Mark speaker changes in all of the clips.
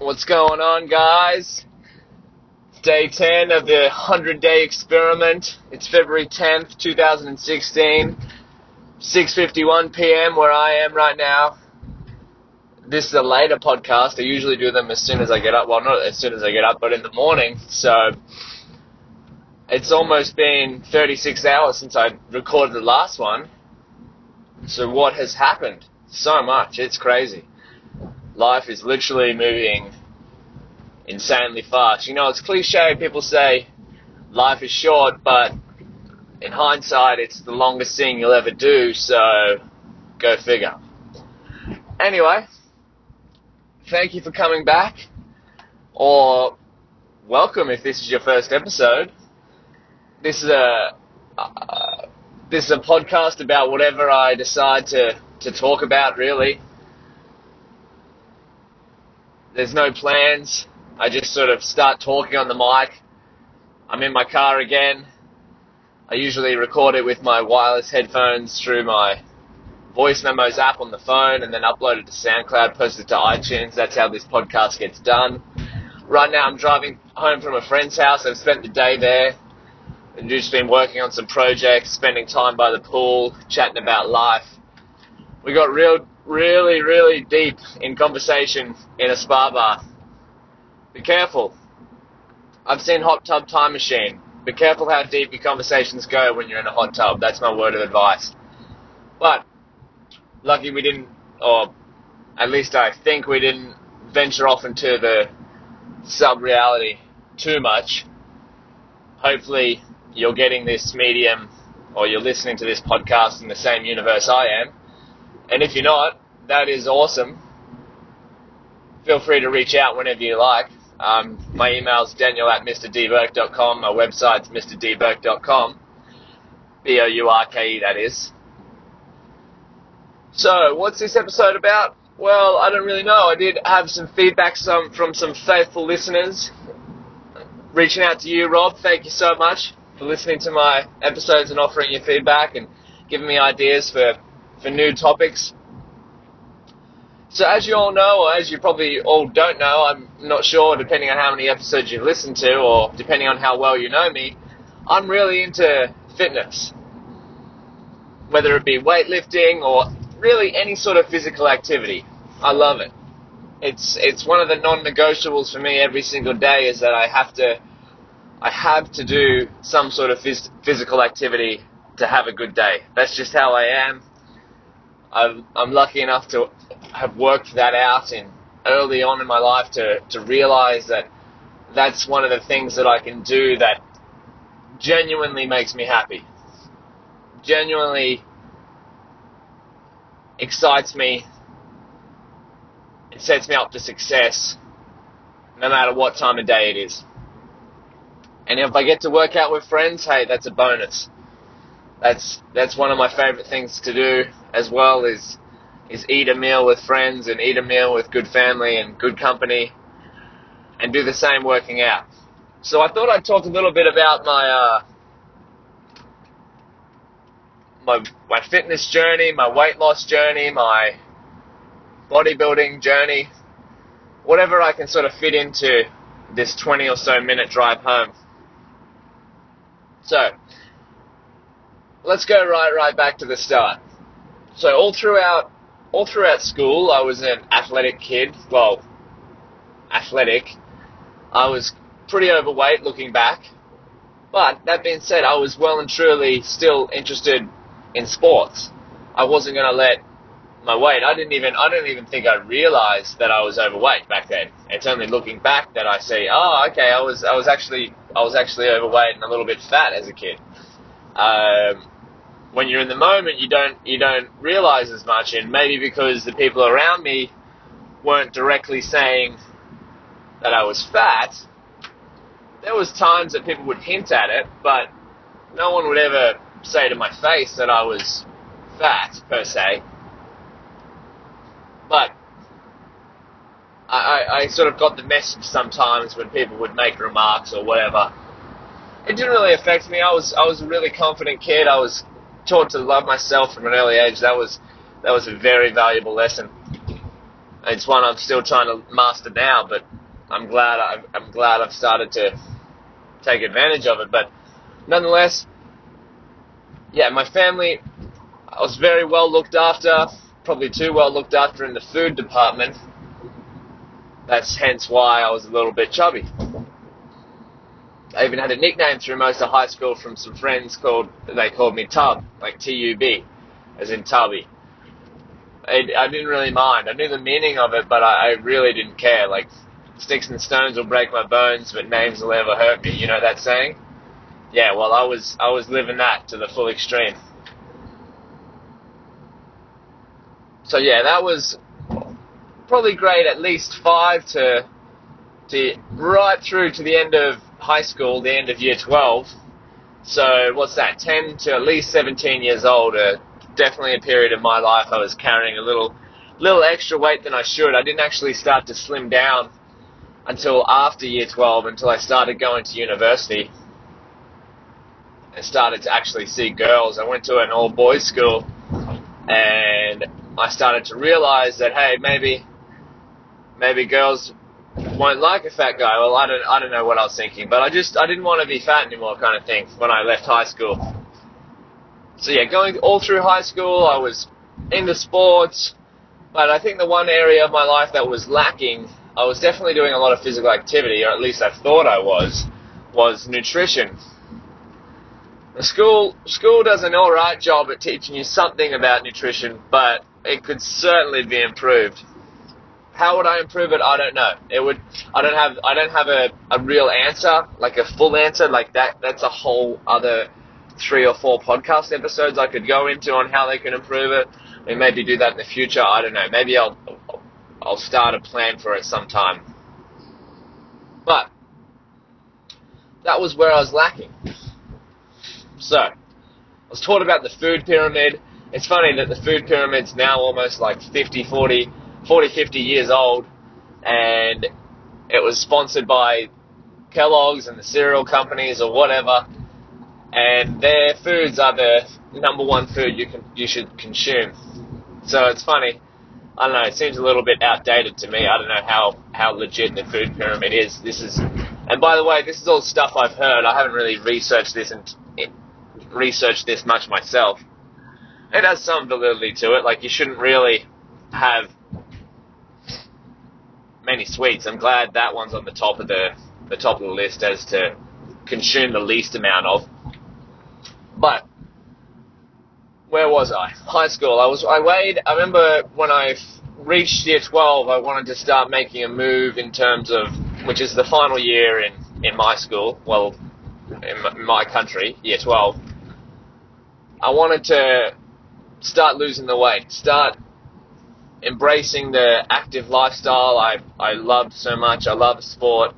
Speaker 1: What's going on, guys? Day 10 of the 100 day experiment. It's February 10th, 2016. 6:51 p.m. where I am right now. This is a later podcast. I usually do them as soon as I get up. Well, not as soon as I get up, but in the morning. So it's almost been 36 hours since I recorded the last one. So what has happened? So much. It's crazy. Life is literally moving insanely fast. You know, it's cliche. People say life is short, but in hindsight, it's the longest thing you'll ever do, so go figure. Anyway, thank you for coming back, or welcome if this is your first episode. This is a uh, this is a podcast about whatever I decide to to talk about. Really, there's no plans. I just sort of start talking on the mic. I'm in my car again. I usually record it with my wireless headphones through my voice memos app on the phone and then upload it to SoundCloud, post it to iTunes. That's how this podcast gets done. Right now I'm driving home from a friend's house. I've spent the day there and just been working on some projects, spending time by the pool, chatting about life. We got real, really, really deep in conversation in a spa bar. Be careful. I've seen Hot Tub Time Machine be careful how deep your conversations go when you're in a hot tub. That's my word of advice. But lucky we didn't, or at least I think we didn't venture off into the sub reality too much. Hopefully, you're getting this medium or you're listening to this podcast in the same universe I am. And if you're not, that is awesome. Feel free to reach out whenever you like. Um, my email is daniel at mrdbourke.com. My website's mrdbourke.com. B-O-U-R-K-E, that is. So, what's this episode about? Well, I don't really know. I did have some feedback some, from some faithful listeners. Reaching out to you, Rob. Thank you so much for listening to my episodes and offering your feedback and giving me ideas for, for new topics. So as you all know, or as you probably all don't know, I'm not sure, depending on how many episodes you've listened to, or depending on how well you know me, I'm really into fitness. Whether it be weightlifting or really any sort of physical activity. I love it. It's it's one of the non-negotiables for me every single day is that I have to I have to do some sort of phys- physical activity to have a good day. That's just how I am. I'm, I'm lucky enough to have worked that out in early on in my life to, to realize that that's one of the things that I can do that genuinely makes me happy. Genuinely excites me. It sets me up for success no matter what time of day it is. And if I get to work out with friends, hey, that's a bonus. That's that's one of my favorite things to do as well is is eat a meal with friends and eat a meal with good family and good company and do the same working out. So I thought I'd talk a little bit about my uh, my my fitness journey, my weight loss journey, my bodybuilding journey, whatever I can sort of fit into this 20 or so minute drive home. So, let's go right right back to the start. So all throughout all throughout school, I was an athletic kid. Well, athletic. I was pretty overweight looking back. But that being said, I was well and truly still interested in sports. I wasn't going to let my weight. I didn't even. I don't even think I realized that I was overweight back then. It's only looking back that I see. Oh, okay. I was. I was actually. I was actually overweight and a little bit fat as a kid. Um, when you're in the moment, you don't you don't realize as much, and maybe because the people around me weren't directly saying that I was fat, there was times that people would hint at it, but no one would ever say to my face that I was fat per se. But I, I, sort of got the message sometimes when people would make remarks or whatever. It didn't really affect me. I was I was a really confident kid. I was taught to love myself from an early age. That was that was a very valuable lesson. It's one I'm still trying to master now, but I'm glad I, I'm glad I've started to take advantage of it. But nonetheless, yeah, my family, I was very well looked after, probably too well looked after in the food department. That's hence why I was a little bit chubby. I even had a nickname through most of high school from some friends called, they called me Tub, like T-U-B, as in Tubby. I, I didn't really mind. I knew the meaning of it, but I, I really didn't care. Like, sticks and stones will break my bones, but names will never hurt me. You know that saying? Yeah, well, I was, I was living that to the full extreme. So yeah, that was probably grade at least five to, to right through to the end of high school, the end of year 12. So what's that? 10 to at least 17 years old. Uh, definitely a period of my life I was carrying a little, little extra weight than I should. I didn't actually start to slim down until after year 12, until I started going to university and started to actually see girls. I went to an all boys school and I started to realize that hey, maybe maybe girls won't like a fat guy. Well, I don't I don't know what I was thinking, but I just I didn't want to be fat anymore, kind of thing. When I left high school. So yeah, going all through high school, I was into sports, but I think the one area of my life that was lacking, I was definitely doing a lot of physical activity, or at least I thought I was, was nutrition. The school school does an all right job at teaching you something about nutrition, but it could certainly be improved. How would I improve it? I don't know. It would. I don't have. I don't have a, a real answer, like a full answer, like that. That's a whole other three or four podcast episodes I could go into on how they can improve it. We maybe do that in the future. I don't know. Maybe I'll I'll start a plan for it sometime. But that was where I was lacking. So I was taught about the food pyramid. It's funny that the food pyramid's now almost like 50, 40 40, 50 years old, and it was sponsored by Kellogg's and the cereal companies or whatever, and their foods are the number one food you can you should consume. So it's funny. I don't know. It seems a little bit outdated to me. I don't know how how legit the food pyramid is. This is, and by the way, this is all stuff I've heard. I haven't really researched this and researched this much myself. It has some validity to it. Like you shouldn't really have many sweets. I'm glad that one's on the top of the the top of the list as to consume the least amount of. But where was I? High school. I was. I weighed. I remember when I reached year 12, I wanted to start making a move in terms of which is the final year in in my school. Well, in my country, year 12. I wanted to start losing the weight, start embracing the active lifestyle I, I loved so much. I love sport.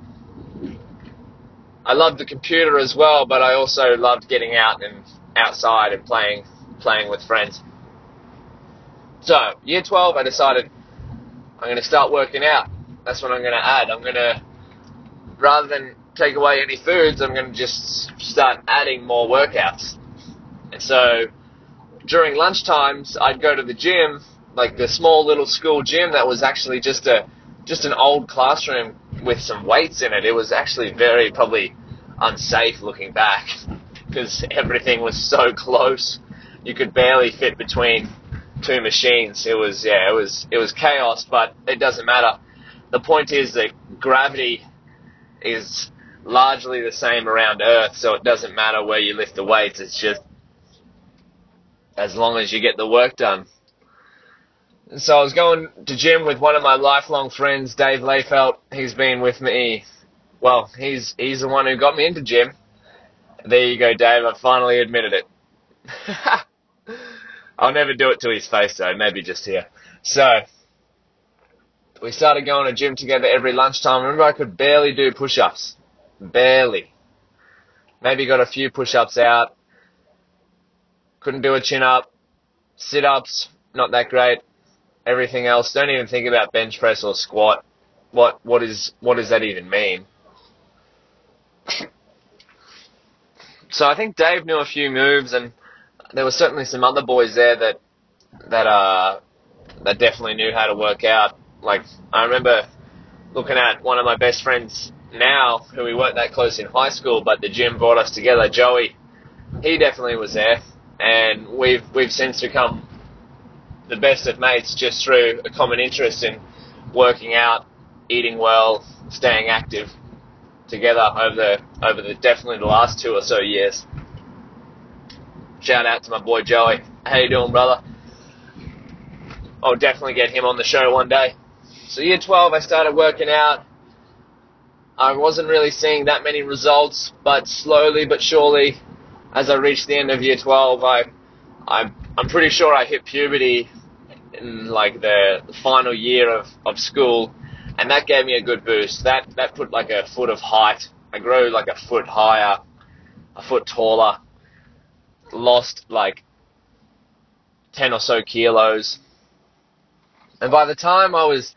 Speaker 1: I loved the computer as well, but I also loved getting out and outside and playing playing with friends. So, year 12, I decided I'm going to start working out. That's what I'm going to add. I'm going to, rather than take away any foods, I'm going to just start adding more workouts. And so, during lunch times, I'd go to the gym like the small little school gym that was actually just a just an old classroom with some weights in it. It was actually very probably unsafe looking back because everything was so close. You could barely fit between two machines. It was yeah, it was it was chaos, but it doesn't matter. The point is that gravity is largely the same around Earth, so it doesn't matter where you lift the weights. It's just as long as you get the work done. So I was going to gym with one of my lifelong friends, Dave Layfelt. He's been with me. Well, he's he's the one who got me into gym. There you go, Dave. I finally admitted it. I'll never do it to his face though. Maybe just here. So we started going to gym together every lunchtime. Remember, I could barely do push-ups. Barely. Maybe got a few push-ups out. Couldn't do a chin-up. Sit-ups, not that great everything else. Don't even think about bench press or squat. What what is what does that even mean? so I think Dave knew a few moves, and there were certainly some other boys there that that uh that definitely knew how to work out. Like I remember looking at one of my best friends now, who we weren't that close in high school, but the gym brought us together. Joey, he definitely was there, and we've we've since become the best of mates just through a common interest in working out, eating well, staying active together over the over the definitely the last two or so years. Shout out to my boy Joey. How you doing, brother? I'll definitely get him on the show one day. So year 12, I started working out. I wasn't really seeing that many results, but slowly but surely, as I reached the end of year 12, I, I I'm pretty sure I hit puberty in like the final year of, of school, and that gave me a good boost. That that put like a foot of height. I grew like a foot higher, a foot taller. Lost like ten or so kilos, and by the time I was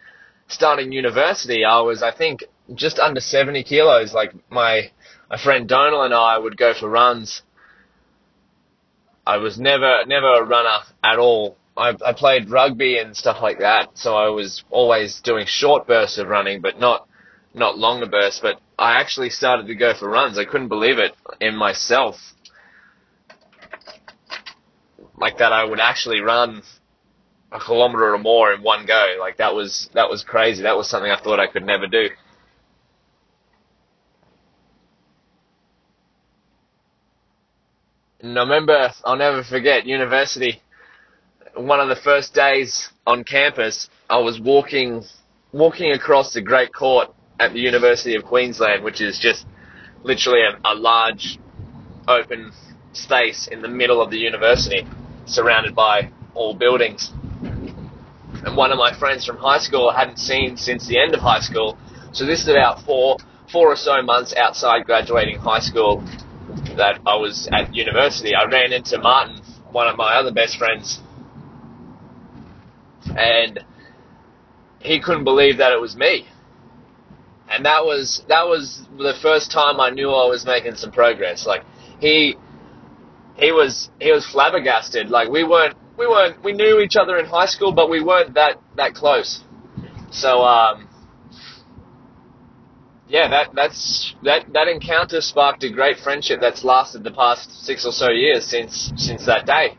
Speaker 1: starting university, I was I think just under seventy kilos. Like my my friend Donal and I would go for runs. I was never never a runner at all I, I played rugby and stuff like that, so I was always doing short bursts of running, but not not longer bursts. But I actually started to go for runs. I couldn't believe it in myself, like that. I would actually run a kilometer or more in one go. Like that was that was crazy. That was something I thought I could never do. I remember, I'll never forget, university one of the first days on campus, I was walking walking across the Great Court at the University of Queensland, which is just literally a, a large open space in the middle of the university, surrounded by all buildings. And one of my friends from high school I hadn't seen since the end of high school. So this is about four four or so months outside graduating high school that I was at university. I ran into Martin, one of my other best friends, and he couldn't believe that it was me. And that was that was the first time I knew I was making some progress. Like he he was he was flabbergasted. Like we weren't we weren't we knew each other in high school, but we weren't that that close. So um, yeah, that that's that that encounter sparked a great friendship that's lasted the past six or so years since since that day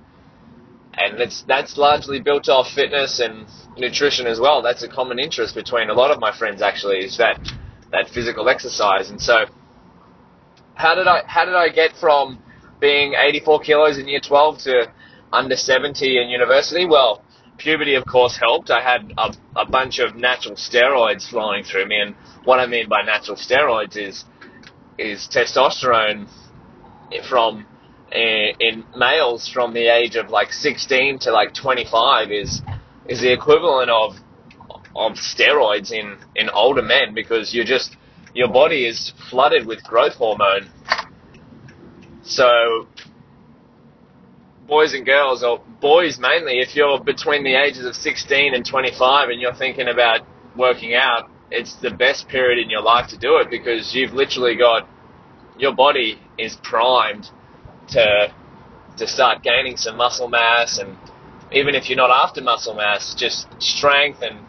Speaker 1: and it's that's largely built off fitness and nutrition as well. That's a common interest between a lot of my friends actually is that that physical exercise. And so, how did I how did I get from being 84 kilos in year 12 to under 70 in university? Well, puberty of course helped. I had a, a bunch of natural steroids flowing through me, and what I mean by natural steroids is is testosterone from Eh, in males from the age of like 16 to like 25 is is the equivalent of of steroids in in older men because you're just your body is flooded with growth hormone. So boys and girls or boys mainly if you're between the ages of 16 and 25 and you're thinking about working out it's the best period in your life to do it because you've literally got your body is primed to to start gaining some muscle mass and even if you're not after muscle mass, just strength and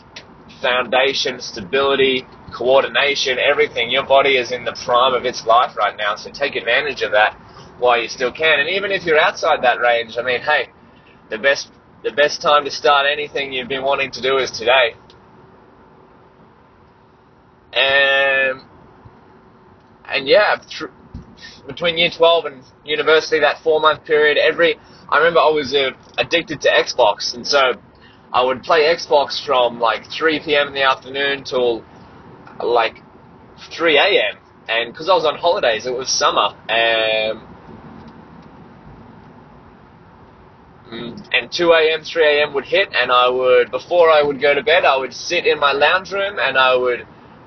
Speaker 1: foundation, stability, coordination, everything. Your body is in the prime of its life right now, so take advantage of that while you still can. And even if you're outside that range, I mean, hey, the best the best time to start anything you've been wanting to do is today. And and yeah, between year 12 and university, that four month period, every, I remember I was uh, addicted to Xbox, and so I would play Xbox from like 3 p.m. in the afternoon till like 3 a.m. And because I was on holidays, it was summer, and and 2 a.m., 3 a.m. would hit, and I would, before I would go to bed, I would sit in my lounge room and I would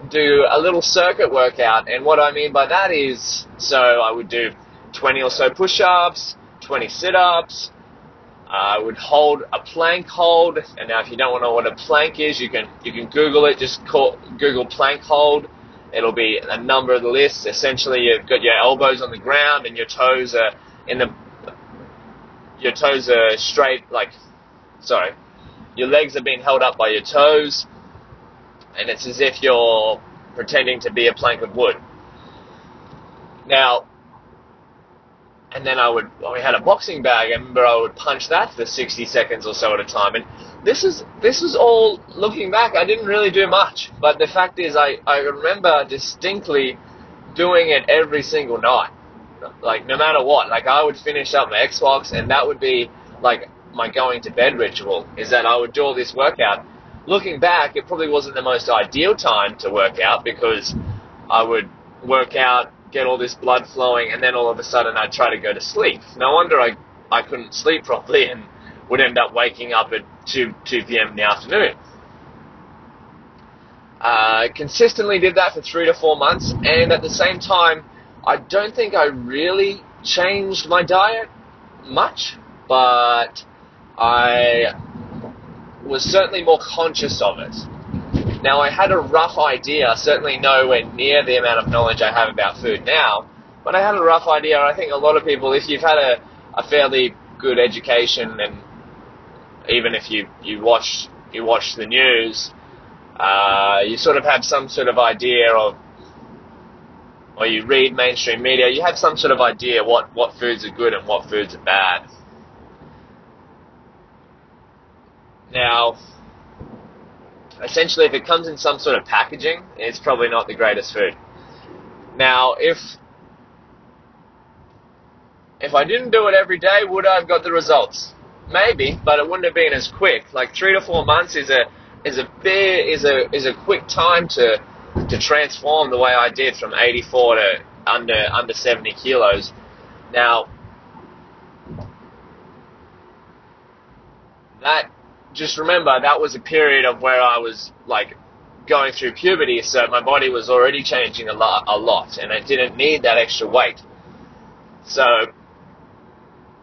Speaker 1: do a little circuit workout. And what I mean by that is, so I would do 20 or so push-ups, 20 sit-ups. I would hold a plank hold. And now, if you don't want to know what a plank is, you can you can Google it. Just call, Google plank hold. It'll be a number of the lists. Essentially, you've got your elbows on the ground and your toes are in the your toes are straight. Like, sorry, your legs are being held up by your toes and it's as if you're pretending to be a plank of wood. Now, and then I would, well, we had a boxing bag. I remember I would punch that for 60 seconds or so at a time. And this is this was all looking back. I didn't really do much, but the fact is, I I remember distinctly doing it every single night, like no matter what. Like I would finish up my Xbox, and that would be like my going to bed ritual. Is that I would do all this workout. Looking back, it probably wasn't the most ideal time to work out because I would work out get all this blood flowing, and then all of a sudden I'd try to go to sleep. No wonder I, I couldn't sleep properly and would end up waking up at 2, 2 p.m. in the afternoon. Uh, consistently did that for three to four months, and at the same time, I don't think I really changed my diet much, but I was certainly more conscious of it. Now, I had a rough idea, certainly nowhere near the amount of knowledge I have about food now, but I had a rough idea. I think a lot of people, if you've had a, a fairly good education and even if you, you watch you watch the news, uh, you sort of have some sort of idea of, or you read mainstream media, you have some sort of idea what, what foods are good and what foods are bad. Now, essentially, if it comes in some sort of packaging, it's probably not the greatest food. Now, if if I didn't do it every day, would I have got the results? Maybe, but it wouldn't have been as quick. Like three to four months is a is a big, is a is a quick time to to transform the way I did from 84 to under under 70 kilos. Now, that just remember that was a period of where I was like going through puberty, so my body was already changing a lot, a lot, and I didn't need that extra weight. So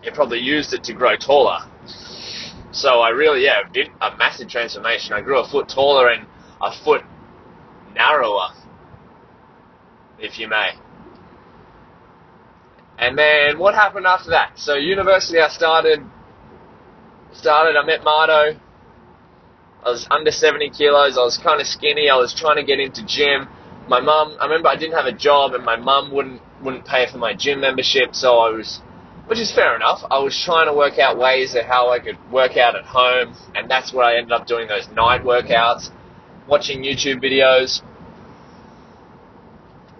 Speaker 1: it probably used it to grow taller. So I really, yeah, did a massive transformation. I grew a foot taller and a foot narrower, if you may. And then what happened after that? So university, I started started, I met Marto. I was under 70 kilos. I was kind of skinny. I was trying to get into gym. My mum, I remember I didn't have a job, and my mum wouldn't wouldn't pay for my gym membership, so I was, which is fair enough. I was trying to work out ways of how I could work out at home, and that's where I ended up doing those night workouts, watching YouTube videos,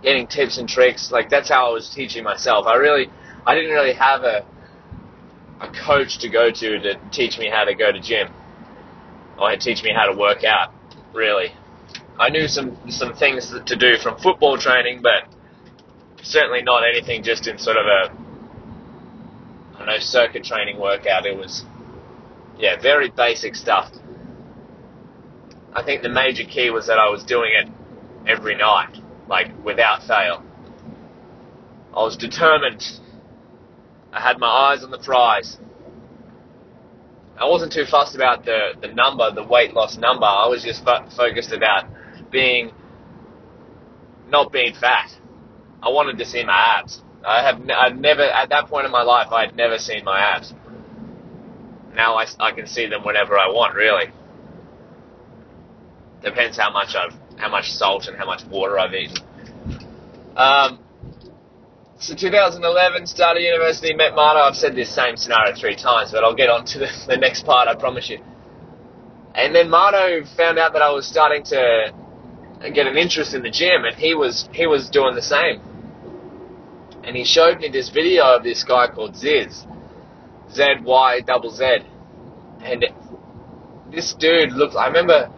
Speaker 1: getting tips and tricks. Like that's how I was teaching myself. I really, I didn't really have a a coach to go to to teach me how to go to gym or teach me how to work out. Really, I knew some some things to do from football training, but certainly not anything just in sort of a I know circuit training workout. It was yeah very basic stuff. I think the major key was that I was doing it every night, like without fail. I was determined I had my eyes on the prize. I wasn't too fussed about the, the number, the weight loss number. I was just fo- focused about being, not being fat. I wanted to see my abs. I have, n- I've never, at that point in my life, I had never seen my abs. Now I, I can see them whenever I want, really. Depends how much I've, how much salt and how much water I've eaten. Um, so 2011, started university, met Marto. I've said this same scenario three times, but I'll get on to the, the next part, I promise you. And then Marto found out that I was starting to get an interest in the gym, and he was he was doing the same. And he showed me this video of this guy called Zyzz, Z Y double Z, and this dude looked. I remember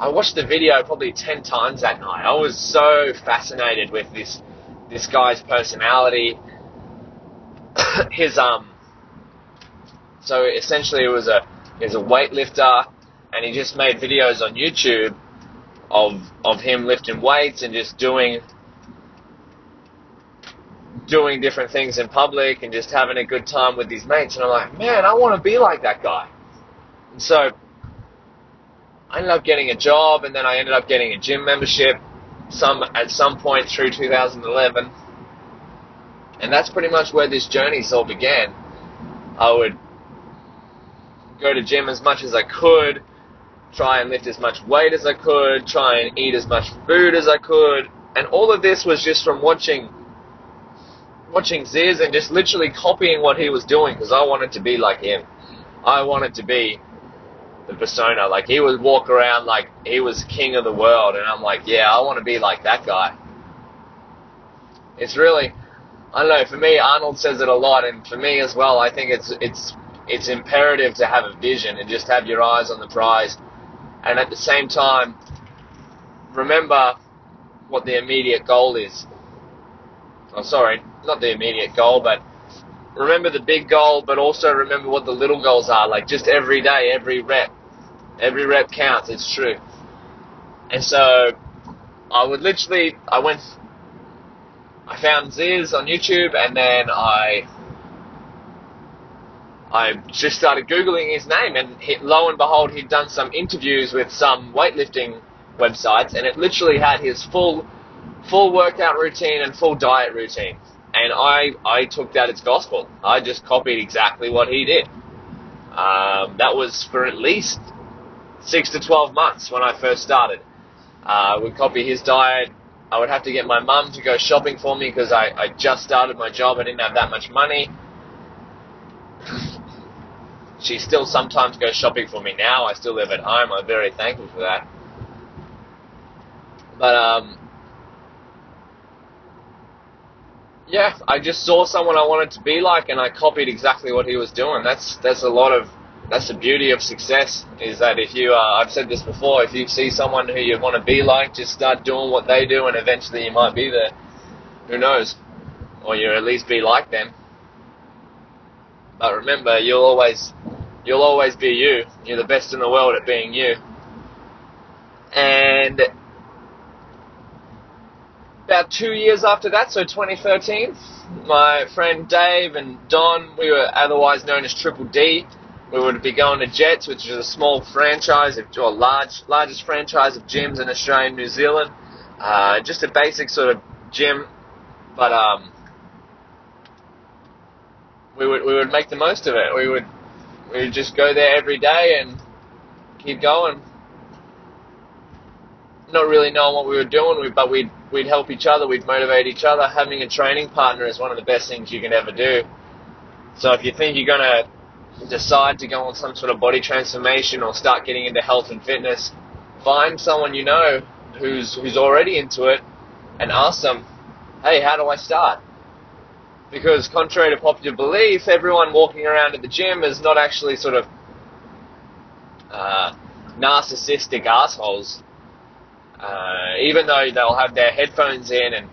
Speaker 1: I watched the video probably ten times that night. I was so fascinated with this this guy's personality, his um. So essentially, it was a he was a weightlifter, and he just made videos on YouTube of of him lifting weights and just doing doing different things in public and just having a good time with his mates. And I'm like, man, I want to be like that guy. And so I ended up getting a job, and then I ended up getting a gym membership some at some point through 2011, and that's pretty much where this journey all began. I would go to gym as much as I could, try and lift as much weight as I could, try and eat as much food as I could, and all of this was just from watching watching Zyzz and just literally copying what he was doing because I wanted to be like him. I wanted to be the persona. Like he would walk around like he was king of the world, and I'm like, yeah, I want to be like that guy. It's really, I don't know. For me, Arnold says it a lot, and for me as well, I think it's it's it's imperative to have a vision and just have your eyes on the prize, and at the same time, remember what the immediate goal is. Oh, sorry, not the immediate goal, but remember the big goal, but also remember what the little goals are. Like just every day, every rep, every rep counts. It's true. And so I would literally, I went, I found Zyzz on YouTube, and then I, I just started googling his name, and he, lo and behold, he'd done some interviews with some weightlifting websites, and it literally had his full, full workout routine and full diet routine and I I took that as gospel. I just copied exactly what he did. Um, that was for at least six to twelve months when I first started. Uh, would copy his diet. I would have to get my mum to go shopping for me because I, I just started my job. I didn't have that much money. she still sometimes goes shopping for me now. I still live at home. I'm very thankful for that. But um, yeah, I just saw someone I wanted to be like, and I copied exactly what he was doing. That's that's a lot of that's the beauty of success is that if you uh, I've said this before, if you see someone who you want to be like, just start doing what they do, and eventually you might be there. Who knows? Or you'll at least be like them. But remember, you'll always you'll always be you. You're the best in the world at being you. And about two years after that, so 2013, my friend Dave and Don, we were otherwise known as Triple D. We would be going to Jetts, which is a small franchise, or large, largest franchise of gyms in Australia and New Zealand. Uh, just a basic sort of gym, but um, we would we would make the most of it. We would we would just go there every day and keep going. Not really knowing what we were doing, but we'd we'd help each other, we'd motivate each other. Having a training partner is one of the best things you can ever do. So if you think you're to decide to go on some sort of body transformation or start getting into health and fitness, find someone you know who's who's already into it and ask them, "Hey, how do I start?" Because contrary to popular belief, everyone walking around at the gym is not actually sort of uh, narcissistic assholes uh, even though they'll have their headphones in and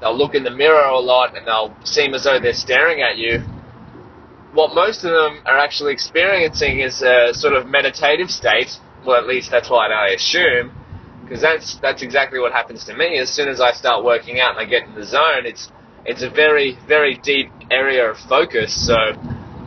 Speaker 1: they'll look in the mirror a lot and they'll seem as though they're staring at you, what most of them are actually experiencing is a sort of meditative state. Well, at least that's what I assume, because that's that's exactly what happens to me. As soon as I start working out and I get in the zone, it's it's a very very deep area of focus. So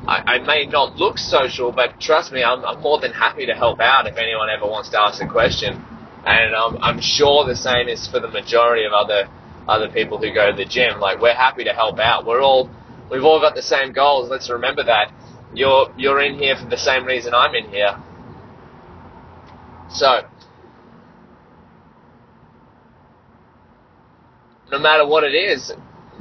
Speaker 1: I, I may not look social, but trust me, I'm, I'm more than happy to help out if anyone ever wants to ask a question and I'm sure the same is for the majority of other other people who go to the gym. Like we're happy to help out. We're all we've all got the same goals. Let's remember that. You're you're in here for the same reason I'm in here. So no matter what it is,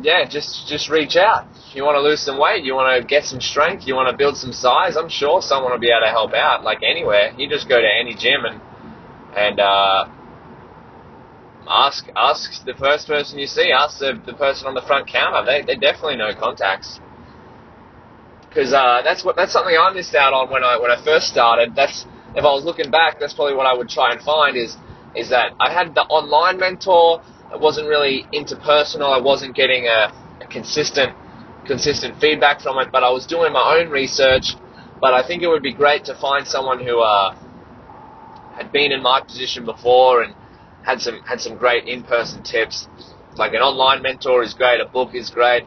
Speaker 1: yeah, just just reach out. You want to lose some weight, you want to get some strength, you want to build some size. I'm sure someone will be able to help out. Like anywhere, you just go to any gym and and uh, ask ask the first person you see. Ask the, the person on the front counter. They they definitely know contacts. Because uh, that's what that's something I missed out on when I when I first started. That's if I was looking back, that's probably what I would try and find is is that I had the online mentor. It wasn't really interpersonal. I wasn't getting a, a consistent consistent feedback from it, but I was doing my own research. But I think it would be great to find someone who uh, had been in my position before and had some had some great in-person tips. Like an online mentor is great, a book is great,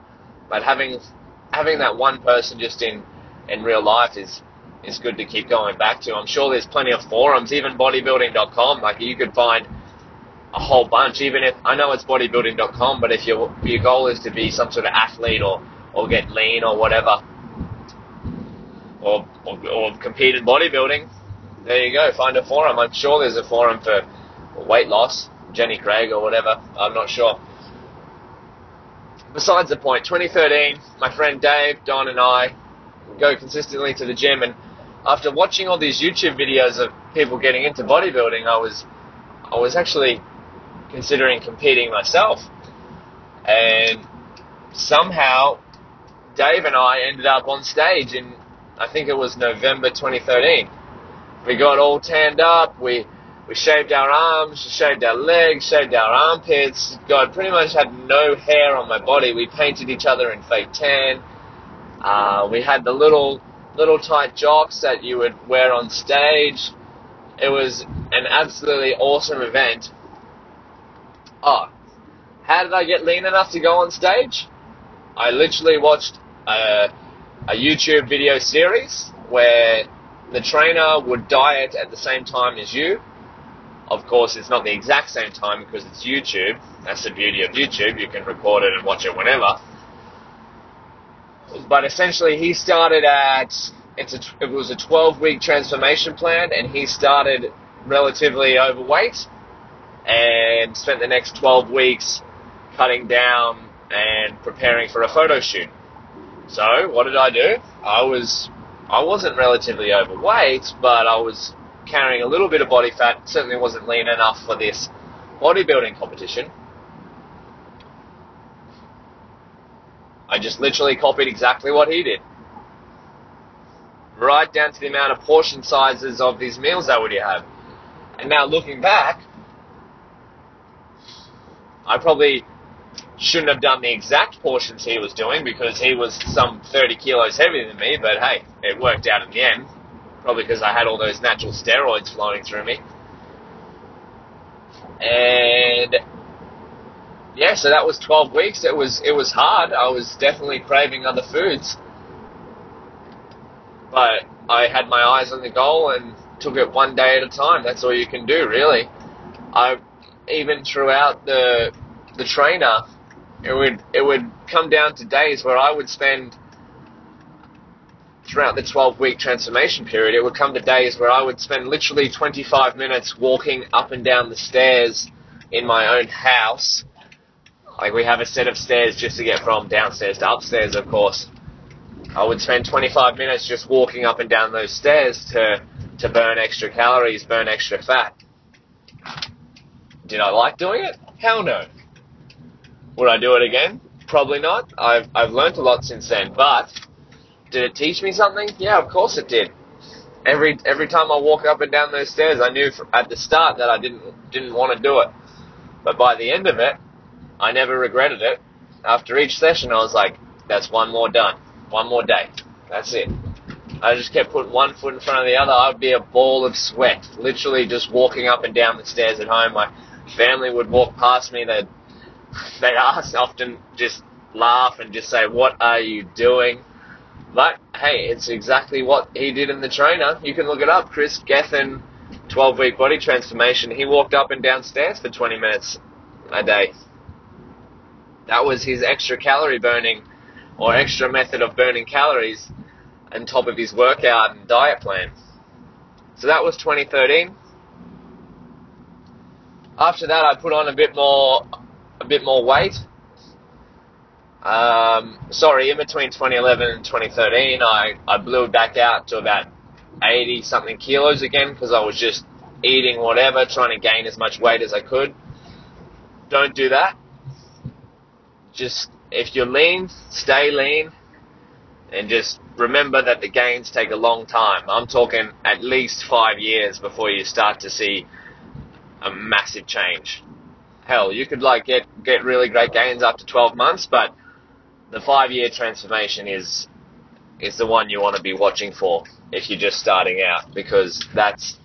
Speaker 1: but having having that one person just in in real life is is good to keep going back to. I'm sure there's plenty of forums, even bodybuilding.com. Like you could find a whole bunch. Even if I know it's bodybuilding.com, but if your your goal is to be some sort of athlete or or get lean or whatever, or or, or compete in bodybuilding, there you go. Find a forum. I'm sure there's a forum for weight loss, Jenny Craig or whatever. I'm not sure. Besides the point, 2013, my friend Dave, Don, and I go consistently to the gym, and after watching all these YouTube videos of people getting into bodybuilding, I was, I was actually considering competing myself, and somehow Dave and I ended up on stage in, I think it was November 2013. We got all tanned up. We we shaved our arms, shaved our legs, shaved our armpits. God, pretty much had no hair on my body. We painted each other in fake tan. Uh, we had the little little tight jocks that you would wear on stage. It was an absolutely awesome event. Oh, how did I get lean enough to go on stage? I literally watched a, a YouTube video series where the trainer would diet at the same time as you. Of course, it's not the exact same time because it's YouTube. That's the beauty of YouTube. You can record it and watch it whenever. But essentially, he started at it's a, it was a 12 week transformation plan, and he started relatively overweight and spent the next 12 weeks cutting down and preparing for a photo shoot. So, what did I do? I was I wasn't relatively overweight, but I was carrying a little bit of body fat. Certainly wasn't lean enough for this bodybuilding competition. I just literally copied exactly what he did. Right down to the amount of portion sizes of these meals that would you have. And now looking back, I probably shouldn't have done the exact portions he was doing because he was some 30 kilos heavier than me, but hey, it worked out in the end. Probably because I had all those natural steroids flowing through me. And yeah, so that was 12 weeks. It was it was hard. I was definitely craving other foods. But I had my eyes on the goal and took it one day at a time. That's all you can do, really. I even throughout the the trainer, it would it would come down to days where I would spend throughout the 12 week transformation period, it would come to days where I would spend literally 25 minutes walking up and down the stairs in my own house. Like we have a set of stairs just to get from downstairs to upstairs, of course. I would spend 25 minutes just walking up and down those stairs to, to burn extra calories, burn extra fat. Did I like doing it? Hell no. Would I do it again? Probably not. I've, I've learned a lot since then, but did it teach me something? Yeah, of course it did. Every every time I walk up and down those stairs, I knew at the start that I didn't didn't want to do it, but by the end of it, I never regretted it. After each session, I was like, "That's one more done, one more day. That's it." I just kept putting one foot in front of the other. I'd be a ball of sweat, literally just walking up and down the stairs at home. My family would walk past me. They'd they'd ask, often just laugh and just say, "What are you doing?" But hey, it's exactly what he did in the trainer. You can look it up. Chris Gethin, 12 week body transformation. He walked up and down stairs for 20 minutes a day. That was his extra calorie burning or extra method of burning calories on top of his workout and diet plan. So that was 2013. After that, I put on a bit more, a bit more weight. Um, sorry, in between 2011 and 2013, I, I blew back out to about 80 something kilos again because I was just eating whatever, trying to gain as much weight as I could. Don't do that. Just, if you're lean, stay lean and just remember that the gains take a long time. I'm talking at least five years before you start to see a massive change. Hell, you could like get, get really great gains after 12 months, but the five year transformation is is the one you want to be watching for if you're just starting out because that's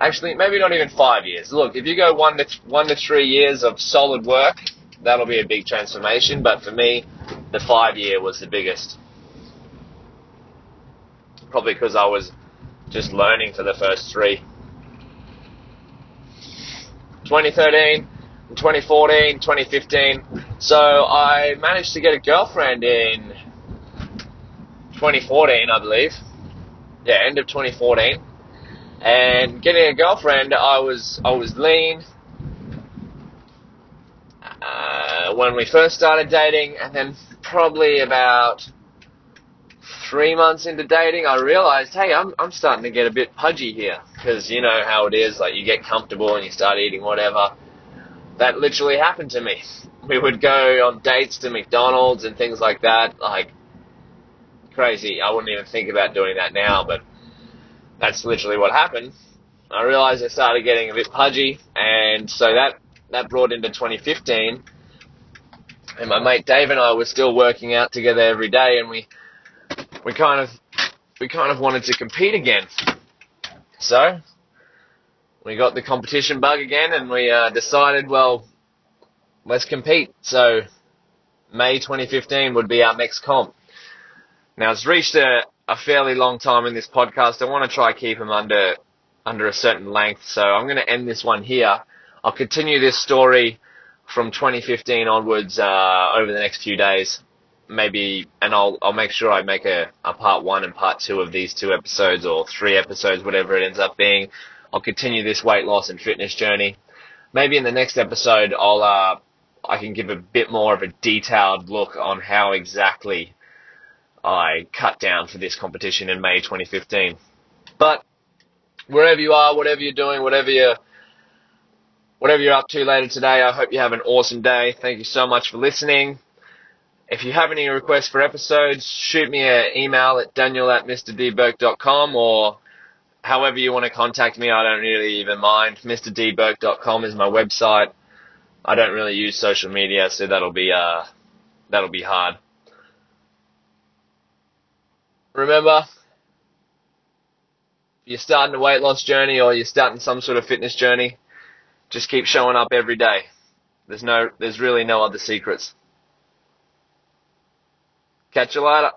Speaker 1: actually maybe not even five years. Look, if you go one to one to three years of solid work, that'll be a big transformation. But for me, the five year was the biggest. Probably because I was just learning for the first three. 2013, 2014, 2015. So I managed to get a girlfriend in 2014, I believe. Yeah, end of 2014. And getting a girlfriend, I was I was lean uh, when we first started dating, and then probably about three months into dating, I realized, hey, I'm I'm starting to get a bit pudgy here because you know how it is. Like you get comfortable and you start eating whatever. That literally happened to me. We would go on dates to McDonald's and things like that. Like crazy. I wouldn't even think about doing that now, but that's literally what happened. I realized I started getting a bit pudgy, and so that that brought into 2015. And my mate Dave and I were still working out together every day, and we we kind of we kind of wanted to compete again. So we got the competition bug again, and we uh, decided, well, let's compete. So May 2015 would be our next comp. Now it's reached a, a fairly long time in this podcast. I want to try keep them under under a certain length, so I'm going to end this one here. I'll continue this story from 2015 onwards uh, over the next few days, maybe, and I'll I'll make sure I make a, a part one and part two of these two episodes or three episodes, whatever it ends up being. I'll continue this weight loss and fitness journey. Maybe in the next episode, I'll uh, I can give a bit more of a detailed look on how exactly I cut down for this competition in May 2015. But wherever you are, whatever you're doing, whatever you're whatever you're up to later today, I hope you have an awesome day. Thank you so much for listening. If you have any requests for episodes, shoot me an email at daniel at mrdbourke.com or however you want to contact me. I don't really even mind. mrdbourke.com is my website. I don't really use social media, so that'll be uh, that'll be hard. Remember, if you're starting a weight loss journey or you're starting some sort of fitness journey, just keep showing up every day. There's no, there's really no other secrets. Catch you later.